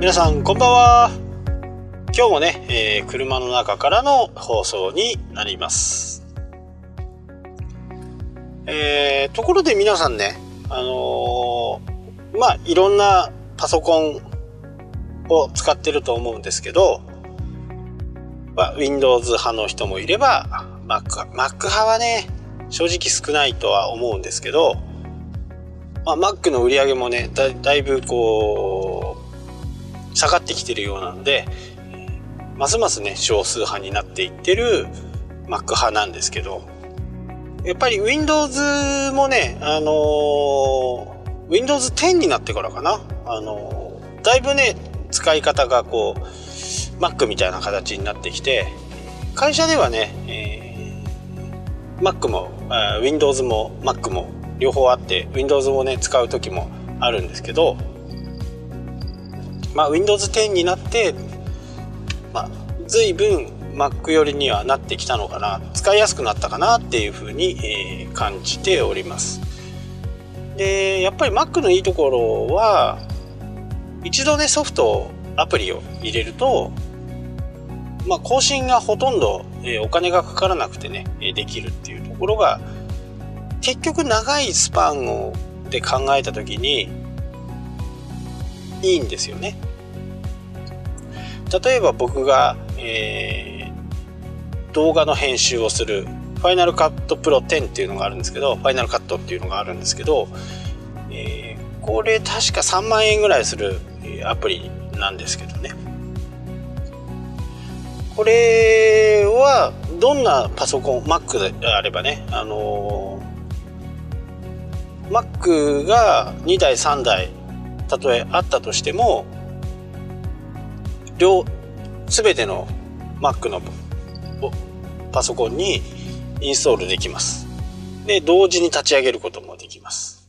皆さんこんばんは。今日もね、えー、車の中からの放送になります。えー、ところで皆さんねあのー、まあいろんなパソコンを使ってると思うんですけど、まあ、Windows 派の人もいれば Mac, Mac 派はね正直少ないとは思うんですけど、まあ、Mac の売り上げもねだだいぶこう下がってきてるようなのでますますね少数派になっていってる Mac 派なんですけどやっぱり Windows もねあのー、Windows 10になってからかな。あのー、だいぶね使い方がこう Mac みたいな形になってきて会社ではね、えー、Mac も Windows も Mac も両方あって Windows をね使う時もあるんですけどまあ Windows 10になってまあ随分 Mac 寄りにはなってきたのかな。使いやすくなったかなっていうふうに、えー、感じております。でやっぱり Mac のいいところは一度ねソフトアプリを入れるとまあ、更新がほとんど、えー、お金がかからなくてね、できるっていうところが結局長いスパンをで考えた時にいいんですよね。例えば僕が、えー、動画の編集をするファイナルカットプロ10っていうのがあるんですけどファイナルカットっていうのがあるんですけど、えー、これ確か3万円ぐらいするアプリなんですけどねこれはどんなパソコン Mac であればねあのー、Mac が2台3台たとえあったとしても両全ての Mac のパソコンにインストールできます。で同時に立ち上げることもできます。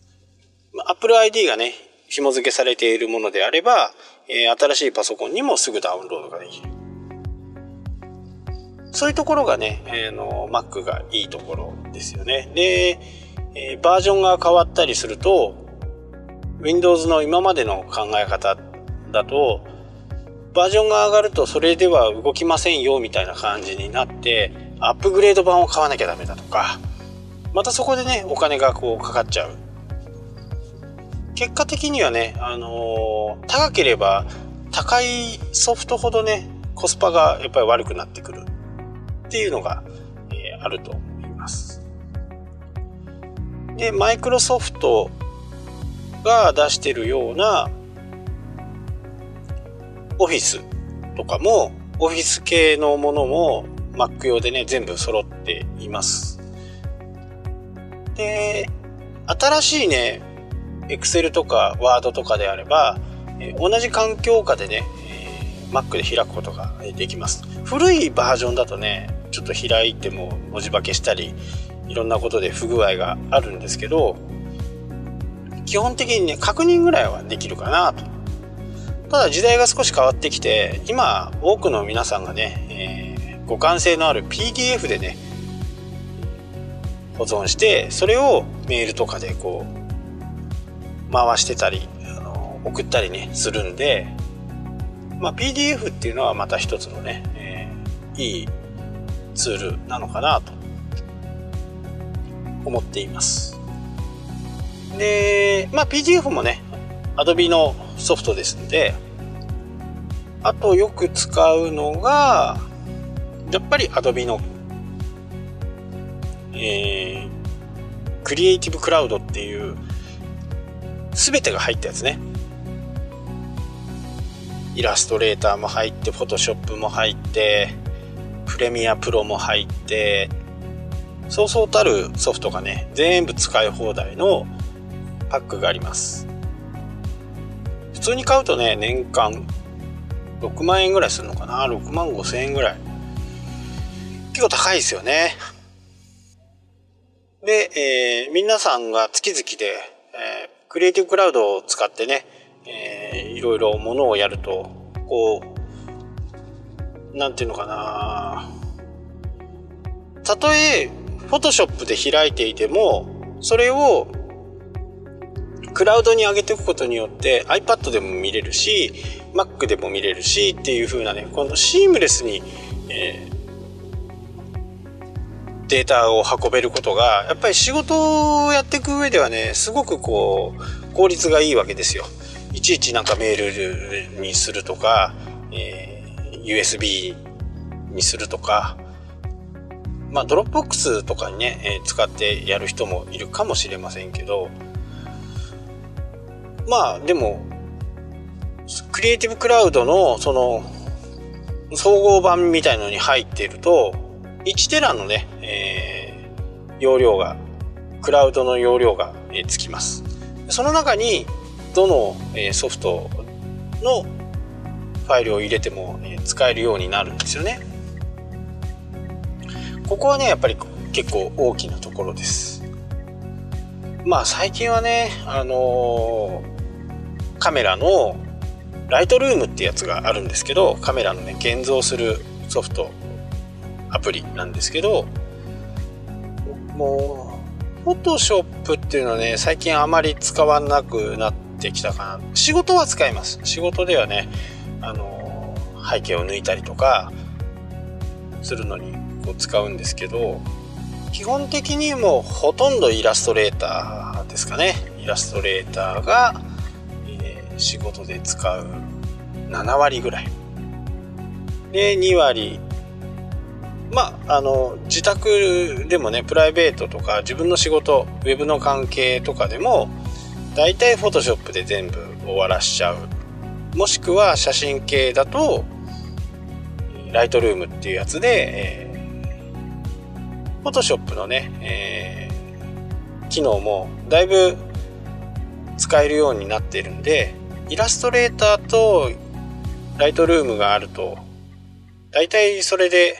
Apple ID がね紐付けされているものであれば、えー、新しいパソコンにもすぐダウンロードができる。そういうところがね、えー、の Mac がいいところですよね。で、えー、バージョンが変わったりすると Windows の今までの考え方だとバージョンが上がるとそれでは動きませんよみたいな感じになってアップグレード版を買わなきゃダメだとかまたそこでねお金がこうかかっちゃう結果的にはね、あのー、高ければ高いソフトほどねコスパがやっぱり悪くなってくるっていうのが、えー、あると思います。で、マイクロソフトが出してるようなオフィスとかも、オフィス系のものも Mac 用でね、全部揃っています。で、新しいね、Excel とか Word とかであれば、同じ環境下でね、Mac で開くことができます。古いバージョンだとね、ちょっと開いても文字化けしたりいろんなことで不具合があるんですけど基本的にね確認ぐらいはできるかなとただ時代が少し変わってきて今多くの皆さんがね、えー、互換性のある PDF でね保存してそれをメールとかでこう回してたりあの送ったりねするんで、まあ、PDF っていうのはまた一つのね、えー、いいツールなのかなと思っています。で、まあ PDF もね、Adobe のソフトですんで、あとよく使うのが、やっぱり Adobe の、えー、クリエイティブクラウドっていう、すべてが入ったやつね。イラストレーターも入って、フォトショップも入って、プレミアプロも入ってそうそうたるソフトがね全部使い放題のパックがあります。普通に買うとね年間6万円ぐらいするのかな？6万5千円ぐらい。結構高いですよね。で、えー、皆さんが月々で、えー、クリエイティブクラウドを使ってね、えー、いろいろものをやるとこうなんていうのかな？たとえフォトショップで開いていてもそれをクラウドに上げておくことによって iPad でも見れるし Mac でも見れるしっていう風なねこのシームレスに、えー、データを運べることがやっぱり仕事をやっていく上ではねすごくこう効率がいいわけですよ。いちいちなんかメールにするとか、えー、USB にするとかまあ Dropbox とかにね、えー、使ってやる人もいるかもしれませんけどまあでも Creative Cloud のその総合版みたいのに入っていると1テラのね、えー、容量がクラウドの容量が、えー、つきます。その中にどの、えー、ソフトのファイルを入れても、えー、使えるようになるんですよね。ここはねやっぱり結構大きなところです。まあ最近はねあのー、カメラのライトルームってやつがあるんですけどカメラのね現像するソフトアプリなんですけどもうフォトショップっていうのはね最近あまり使わなくなってきたかな。仕事は使います。仕事ではねあの背景を抜いたりとかするのにこう使うんですけど基本的にもうほとんどイラストレーターですかね。イラストレーターがえ仕事で使う7割ぐらい。で2割。まああの自宅でもねプライベートとか自分の仕事ウェブの関係とかでも大体フォトショップで全部終わらしちゃう。もしくは写真系だとライトルームっていうやつで、えー、フォトショップのね、えー、機能もだいぶ使えるようになってるんでイラストレーターとライトルームがあると、大体それで、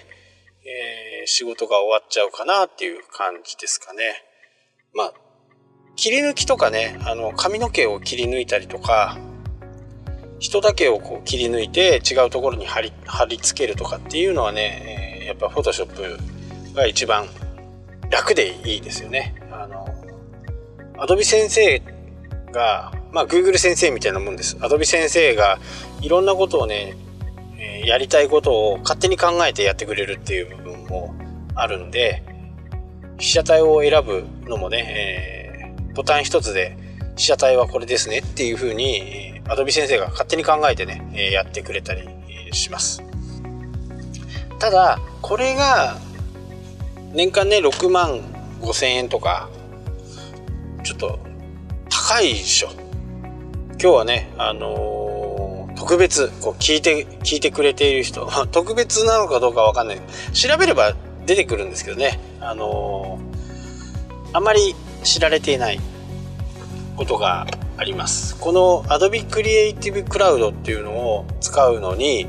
えー、仕事が終わっちゃうかなっていう感じですかね。まあ、切り抜きとかね、あの、髪の毛を切り抜いたりとか、人だけをこう切り抜いて違うところに貼り貼り付けるとかっていうのはね、え、やっぱフォトショップが一番楽でいいですよね。あの、アドビ先生がまあ Google 先生みたいなもんです。Adobe 先生がいろんなことをね、やりたいことを勝手に考えてやってくれるっていう部分もあるんで、被写体を選ぶのもね、えー、ボタン一つで被写体はこれですねっていう風に Adobe 先生が勝手に考えてね、やってくれたりします。ただ、これが年間ね、6万5千円とか、ちょっと高いでしょ。今日はね、あのー、特別、こう聞いて、聞いてくれている人、特別なのかどうかわかんない。調べれば出てくるんですけどね、あのー、あまり知られていないことがあります。この Adobe Creative Cloud っていうのを使うのに、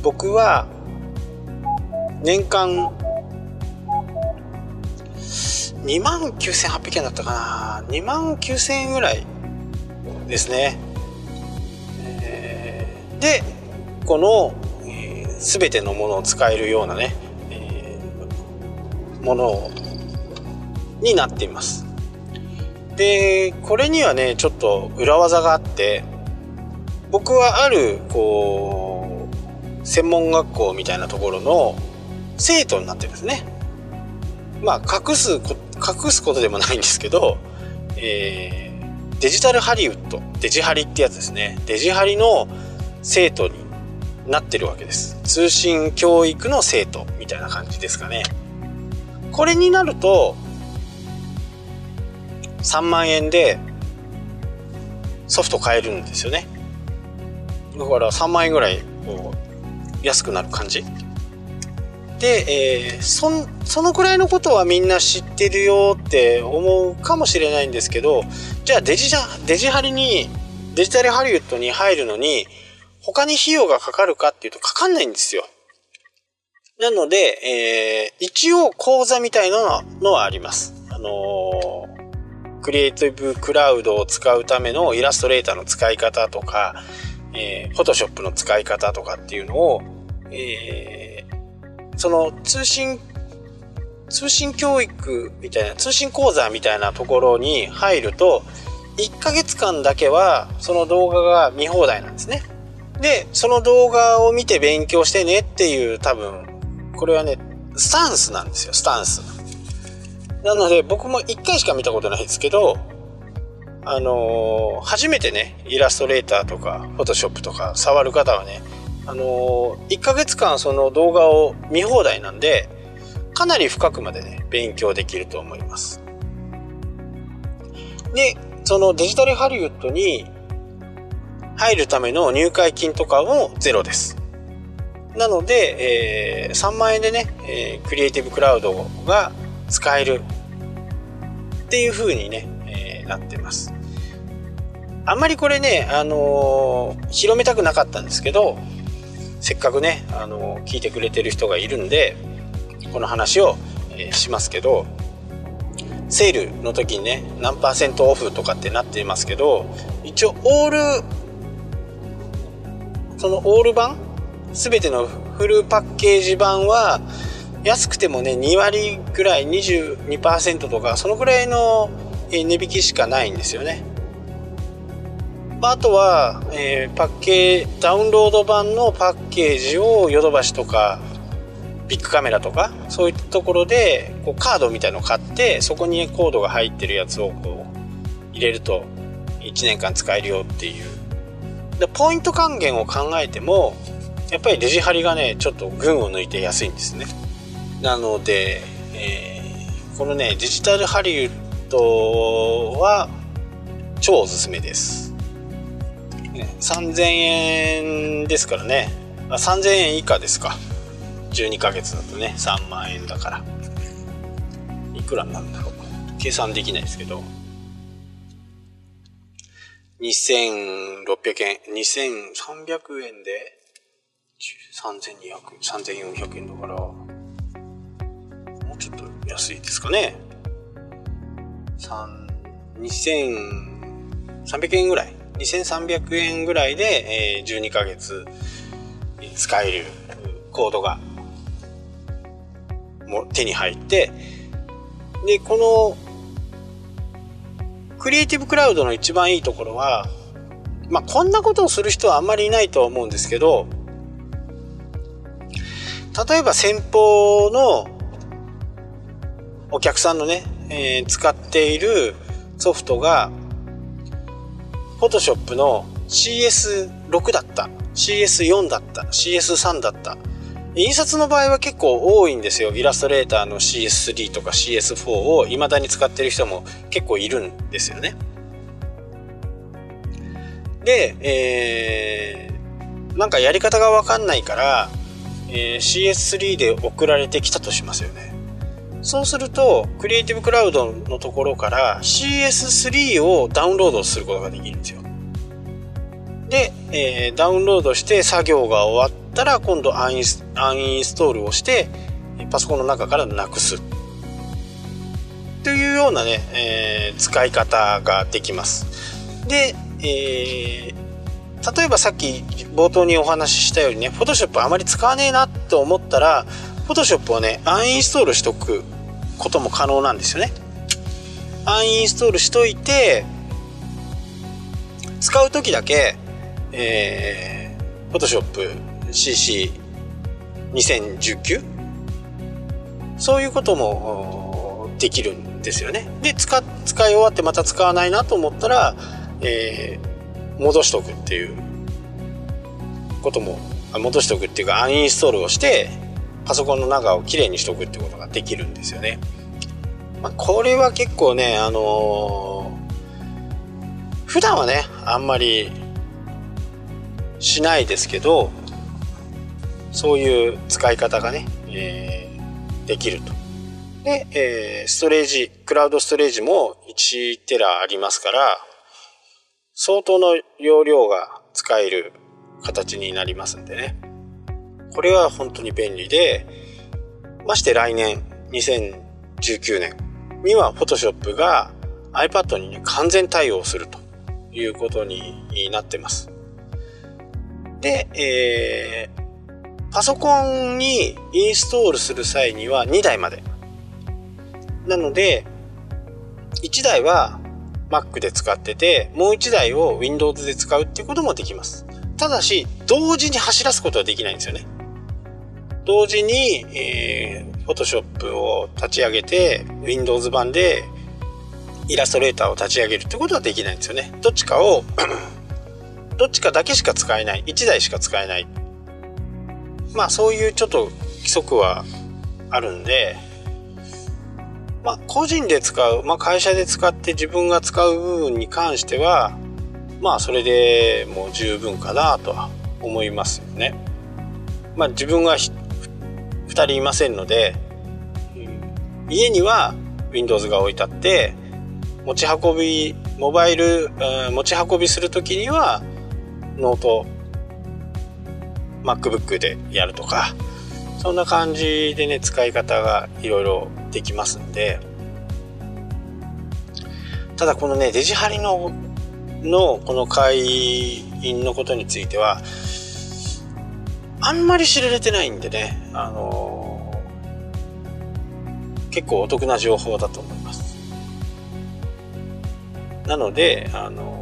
僕は年間2万9800円だったかな2万9000円ぐらいですね。えー、でこの、えー、全てのものを使えるようなね、えー、ものになっています。でこれにはねちょっと裏技があって僕はあるこう専門学校みたいなところの生徒になってるんですね。まあ隠す隠すことでもないんですけど、えーデジタルハリウッドデジハリってやつですね。デジハリの生徒になってるわけです。通信教育の生徒みたいな感じですかね。これになると3万円でソフト買えるんですよね。だから3万円ぐらいこう安くなる感じ。で、えー、そそのくらいのことはみんな知ってるよって思うかもしれないんですけどじゃあデジデジハリにデジタルハリウッドに入るのに他に費用がかかるかっていうとかかんないんですよ。なので、えー、一応講座みたいなのはあります。あのー、クリエイティブクラウドを使うためのイラストレーターの使い方とか、えー、フォトショップの使い方とかっていうのを、えーその通信通信教育みたいな通信講座みたいなところに入ると1ヶ月間だけはその動画が見放題なんですねで、その動画を見て勉強してねっていう多分、これはね、スタンスなんですよ、スタンス。なので僕も1回しか見たことないですけど、あのー、初めてね、イラストレーターとか、フォトショップとか触る方はね、あのー、1ヶ月間その動画を見放題なんで、かなり深くまでね、勉強できると思います。で、そのデジタルハリウッドに入るための入会金とかもゼロです。なので、えー、3万円でね、えー、クリエイティブクラウドが使えるっていう風にね、えー、なってます。あんまりこれね、あのー、広めたくなかったんですけど、せっかくね、あの、聞いてくれてる人がいるんで、この話を、えしますけど、セールの時にね、何パーセントオフとかってなっていますけど、一応オール、そのオール版？全てのフルパッケージ版は安くてもね2割ぐらい22%とかそのぐらいの値引きしかないんですよね。まあとは、えー、パッケージダウンロード版のパッケージをヨドバシとかビッグカメラとかそういったところでこうカードみたいのを買ってそこにコードが入ってるやつをこう入れると1年間使えるよっていう。でポイント還元を考えてもやっぱりデジハリがねちょっと群を抜いて安いんですね。なので、えー、このねデジタルハリウッドは超おすすめです、ね、3000円ですからね。あ3000円以下ですか。12ヶ月だとね3万円だから。いくらなんだろう。計算できないですけど。2600円2300円で3200、3400円だから、もうちょっと安いですかね。2300円ぐらい。2300円ぐらいで、えー、12ヶ月使えるコードがも手に入って、で、このクリエイティブクラウドの一番いいところは、まあ、こんなことをする人はあんまりいないとは思うんですけど、例えば先方のお客さんのね、えー、使っているソフトが、Photoshop の CS6 だった、CS4 だった、CS3 だった。印刷の場合は結構多いんですよ。イラストレーターの CS3 とか CS4 を未だに使ってる人も結構いるんですよね。で、えー、なんかやり方がわかんないから、えー、CS3 で送られてきたとしますよね。そうすると、クリエイティブクラウドのところから CS3 をダウンロードすることができるんですよ。で、えー、ダウンロードして作業が終わったら今度アンインストールをしてパソコンの中からなくす。というようなね、えー、使い方ができます。で、えー、例えばさっき冒頭にお話ししたようにね、Photoshop あまり使わねえなって思ったら、Photoshop をね、アンインストールしとくことも可能なんですよね。アンインストールしといて、使う時だけ、えー、Photoshop CC2019? そういうこともできるんですよね。で、使、使い終わってまた使わないなと思ったら、えー戻しとくっていうことも戻しておくっていうかアンインストールをしてパソコンの中をきれいにしとくってことができるんですよね。まあ、これは結構ね、あのー、普段はね、あんまりしないですけど、そういう使い方がね、えー、できると。で、えー、ストレージ、クラウドストレージも1テラありますから、相当の容量が使える形になりますんでね。これは本当に便利で、まして来年2019年には Photoshop が iPad に完全対応するということになってます。で、えー、パソコンにインストールする際には2台まで。なので、1台は Mac で使ってて、もう1台を Windows で使うっていうこともできます。ただし、同時に走らすことはできないんですよね。同時に、えー、Photoshop を立ち上げて、Windows 版でイラストレーターを立ち上げるってことはできないんですよね。どっちかを どっちかだけしか使えない。1台しか使えない。まあそういうちょっと規則はあるんで、まあ個人で使う、まあ会社で使って自分が使う部分に関しては、まあそれでもう十分かなとは思いますよね。まあ自分が2人いませんので、家には Windows が置いてあって、持ち運び、モバイル、持ち運びするときにはノート MacBook でやるとか、そんな感じでね、使い方がいろいろできますんで、ただこのね、デジハリの、のこの会員のことについては、あんまり知られてないんでね、あのー、結構お得な情報だと思います。なので、あのー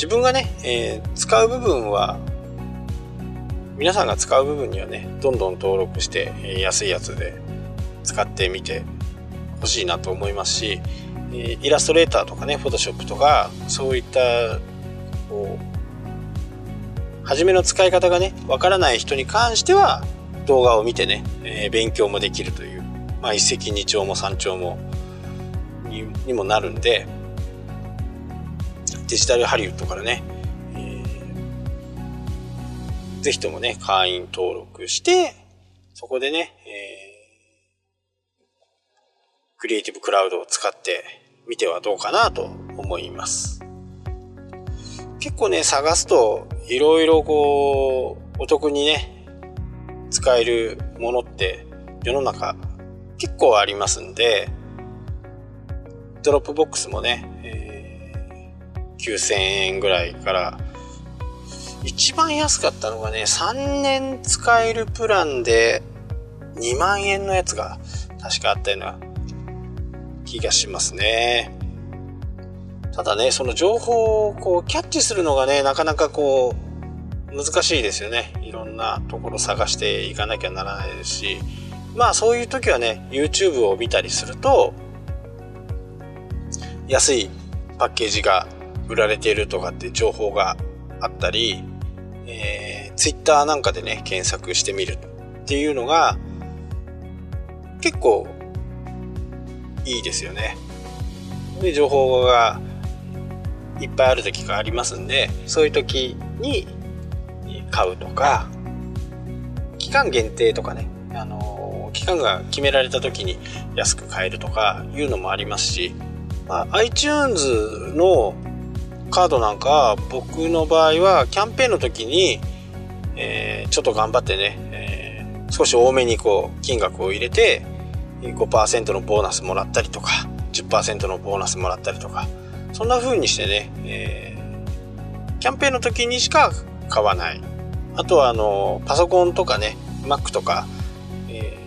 自分がね、えー、使う部分は皆さんが使う部分にはねどんどん登録して、え、安いやつで使ってみてほしいなと思いますし、イラストレーターとかねフォトショップとかそういったこう初めの使い方がねわからない人に関しては動画を見てね、えー、勉強もできるという、まあ、一石二鳥も三鳥もににもなるんでデジタルハリウッドからね、えー、ぜひともね、会員登録して、そこでね、えー、 Creative Cloud を使ってみてはどうかなと思います。結構ね、探すと、いろいろこう、お得にね、使えるものって世の中結構ありますんで、 Dropbox もねえ、9000円ぐらいから、一番安かったのがね、3年使えるプランで2万円のやつが確かあったような気がしますね。ただね、その情報をこうキャッチするのがね、なかなかこう難しいですよね。いろんなところ探していかなきゃならないですし、まあそういう時はね、YouTube を見たりすると、安いパッケージが売られているとかって情報があったり、えー、Twitter なんかでね、検索してみるっていうのが結構いいですよね。で、情報がいっぱいある時がありますんで、そういう時に買うとか、期間限定とかね、あの、期間が決められた時に安く買えるとかいうのもありますし、まあ、iTunes のカードなんか僕の場合はキャンペーンの時に、えー、ちょっと頑張ってね、えー、少し多めにこう金額を入れて5%のボーナスもらったりとか10%のボーナスもらったりとかそんな風にしてね、えー、キャンペーンの時にしか買わないあとはあのパソコンとかね Mac とか、え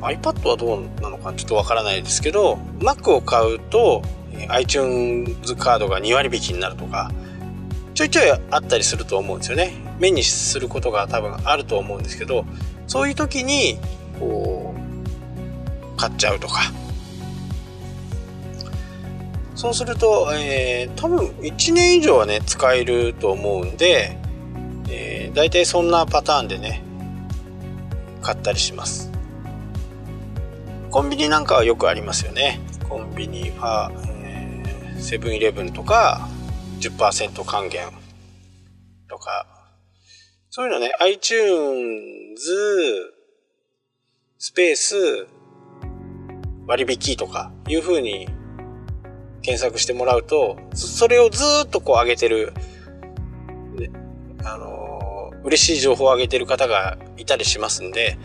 ー、iPad はどうなのかちょっとわからないですけど Mac を買うと iTunes カードが2割引きになるとか、ちょいちょいあったりすると思うんですよね。目にすることが多分あると思うんですけど、そういう時に、こう、買っちゃうとか。そうすると、えー、多分1年以上はね、使えると思うんで、えー、大体そんなパターンでね、買ったりします。コンビニなんかはよくありますよね。コンビニは、セブンイレブンとか10%還元とか、そういうのね、iTunes スペース割引とかいう風に検索してもらうと、それをずっとこう上げてる、あのー、嬉しい情報を上げてる方がいたりしますんで、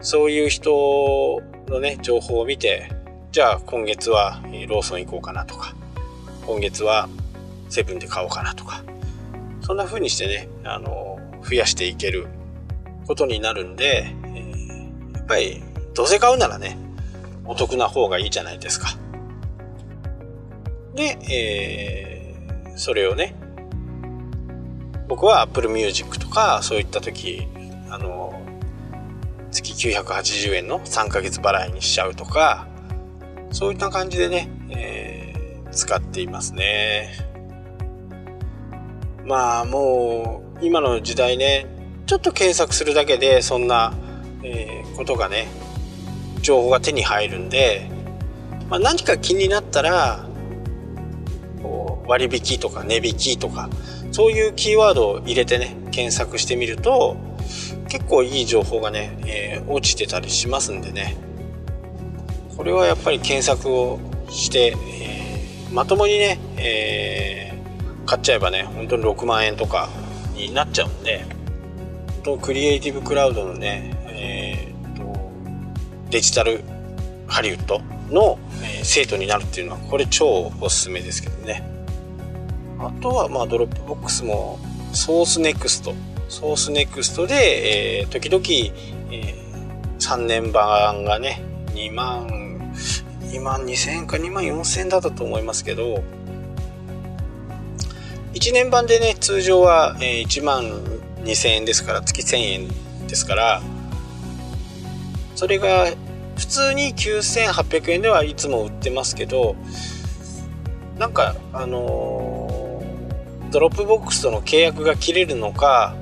そういう人のね、情報を見て、じゃあ今月はローソン行こうかなとか、今月はセブンで買おうかなとか、そんな風にしてね、あの、増やしていけることになるんで、えー、やっぱり、どうせ買うならね、お得な方がいいじゃないですか。で、えー、それをね、僕は Apple Music とかそういった時あの月980円の3ヶ月払いにしちゃうとかそういった感じでね、えー、使っていますね。まあもう今の時代ねちょっと検索するだけでそんな、えー、ことがね情報が手に入るんで、まあ、何か気になったら割引とか値引きとかそういうキーワードを入れてね検索してみると結構いい情報がね、えー、落ちてたりしますんでね。これはやっぱり検索をして、えー、まともにね、えー、買っちゃえばね本当に6万円とかになっちゃうんで本当 Creative Cloud のね、えーと、デジタルハリウッドの、え生徒になるっていうのはこれ超おすすめですけどね。あとはまあ Dropbox もソースネクスト。ソースネクストで、えー、時々、えー、3年版がね2万2万2000円か2万4000円だったと思いますけど1年版でね通常は、えー、1万2000円ですから月1000円ですからそれが普通に9800円ではいつも売ってますけどなんかあのー、 Dropbox との契約が切れるのか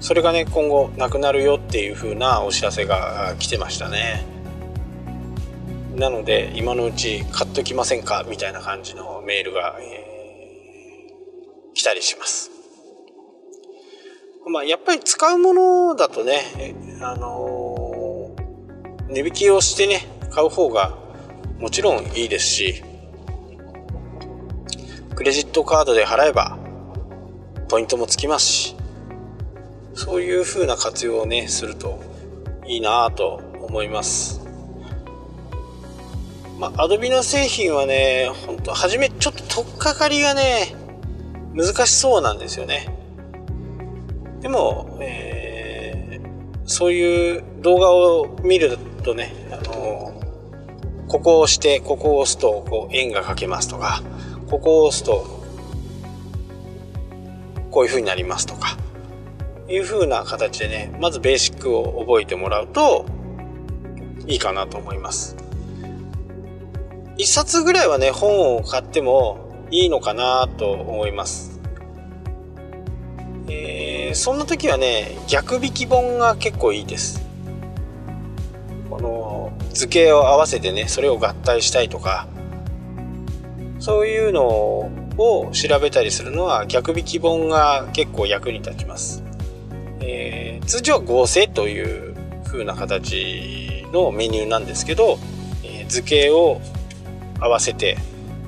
それがね今後なくなるよっていう風なお知らせが来てましたね。なので今のうち買っときませんかみたいな感じのメールが、えー、来たりします。まあやっぱり使うものだとねあのー、値引きをしてね買う方がもちろんいいですしクレジットカードで払えばポイントもつきますしそういう風な活用をねするといいなぁと思いますまあ、アドビの製品はね、ほんと、初めちょっと取っかかりがね、難しそうなんですよね。でも、えー、そういう動画を見るとね、あのここを押して、ここを押すと、こう、円が描けますとか、ここを押すと、こういう風になりますとか、いう風な形でね、まずベーシックを覚えてもらうといいかなと思います。一冊ぐらいはね、本を買ってもいいのかなと思います。えー、そんな時はね、逆引き本が結構いいです。この図形を合わせてね、それを合体したいとか、そういうのを調べたりするのは逆引き本が結構役に立ちます。えー、通常は合成という風な形のメニューなんですけど、えー、図形を合わせて、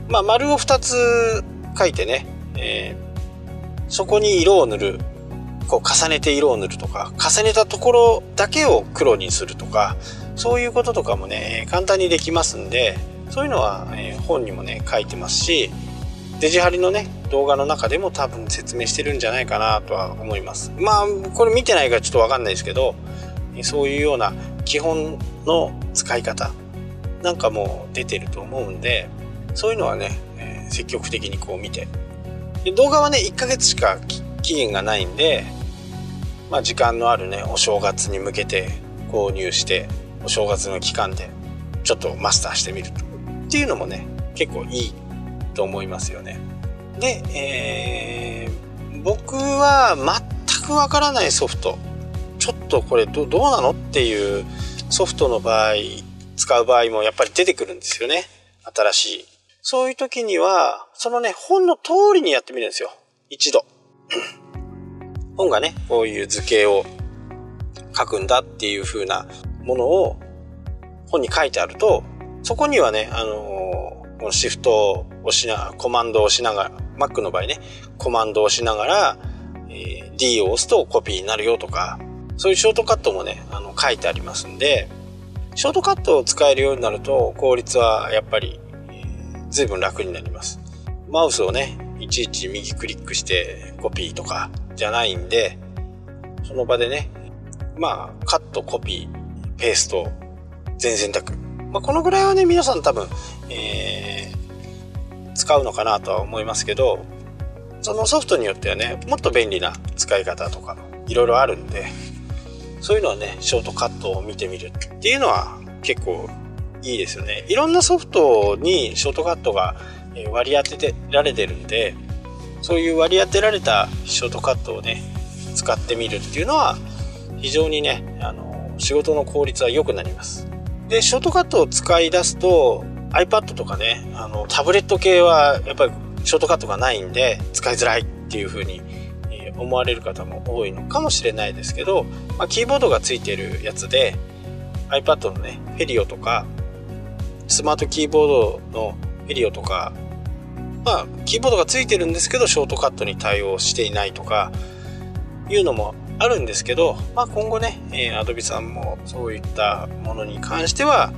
まあ、丸を2つ書いてね、えー、そこに色を塗るこう重ねて色を塗るとか重ねたところだけを黒にするとかそういうこととかもね簡単にできますんでそういうのは、えー、本にもね書いてますしデジハリのね動画の中でも多分説明してるんじゃないかなとは思います。まあこれ見てないからちょっとわかんないですけどそういうような基本の使い方なんかも出てると思うんでそういうのはね、えー、積極的にこう見て。で動画はね1ヶ月しか期限がないんでまあ時間のあるねお正月に向けて購入してお正月の期間でちょっとマスターしてみると。っていうのもね結構いいと思いますよね。で、えー、僕は全くわからないソフト、ちょっとこれどどうなのっていうソフトの場合、使う場合もやっぱり出てくるんですよね。新しい。そういう時には、そのね、本の通りにやってみるんですよ。一度。本がね、こういう図形を書くんだっていう風なものを本に書いてあると、そこにはね、あのこのシフトを押しな、コマンドを押しながら、Mac の場合ね、コマンドを押しながら、えー、D を押すとコピーになるよとか、そういうショートカットもね、あの書いてありますんで、ショートカットを使えるようになると効率はやっぱり、えー、随分楽になります。マウスをね、いちいち右クリックしてコピーとかじゃないんで、その場でね、まあ、カット、コピー、ペースト、全選択。まあ、このぐらいはね、皆さん多分、えー、使うのかなとは思いますけど、そのソフトによってはねもっと便利な使い方とかいろいろあるんでそういうのはねショートカットを見てみるっていうのは結構いいですよね。いろんなソフトにショートカットが割り当てられてるんでそういう割り当てられたショートカットをね使ってみるっていうのは非常にねあの仕事の効率は良くなります。でショートカットを使い出すと iPad とかねあのタブレット系はやっぱりショートカットがないんで使いづらいっていう風に思われる方も多いのかもしれないですけど、まあ、キーボードがついてるやつで iPad のねフェリオとかスマートキーボードのフェリオとかまあキーボードがついてるんですけどショートカットに対応していないとかいうのもあるんですけど、まあ、今後ね、えー、Adobe さんもそういったものに関しては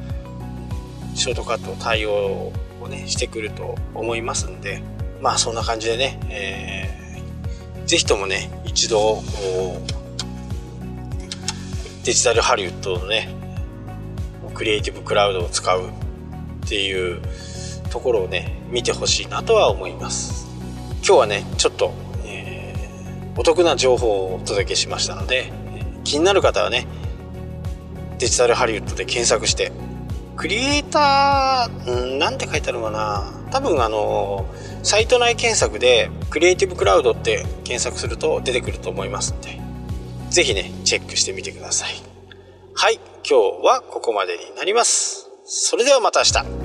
ショートカット対応をねしてくると思いますんでまあそんな感じでね、えー、ぜひともね一度デジタルハリウッドのねクリエイティブクラウドを使うっていうところをね見てほしいなとは思います。今日はねちょっとお得な情報をお届けしましたので気になる方はねデジタルハリウッドで検索してクリエイターなんて書いてあるのかな。多分あのサイト内検索でクリエイティブクラウドって検索すると出てくると思いますんで是非ねチェックしてみてください。はい今日はここまでになります。それではまた明日。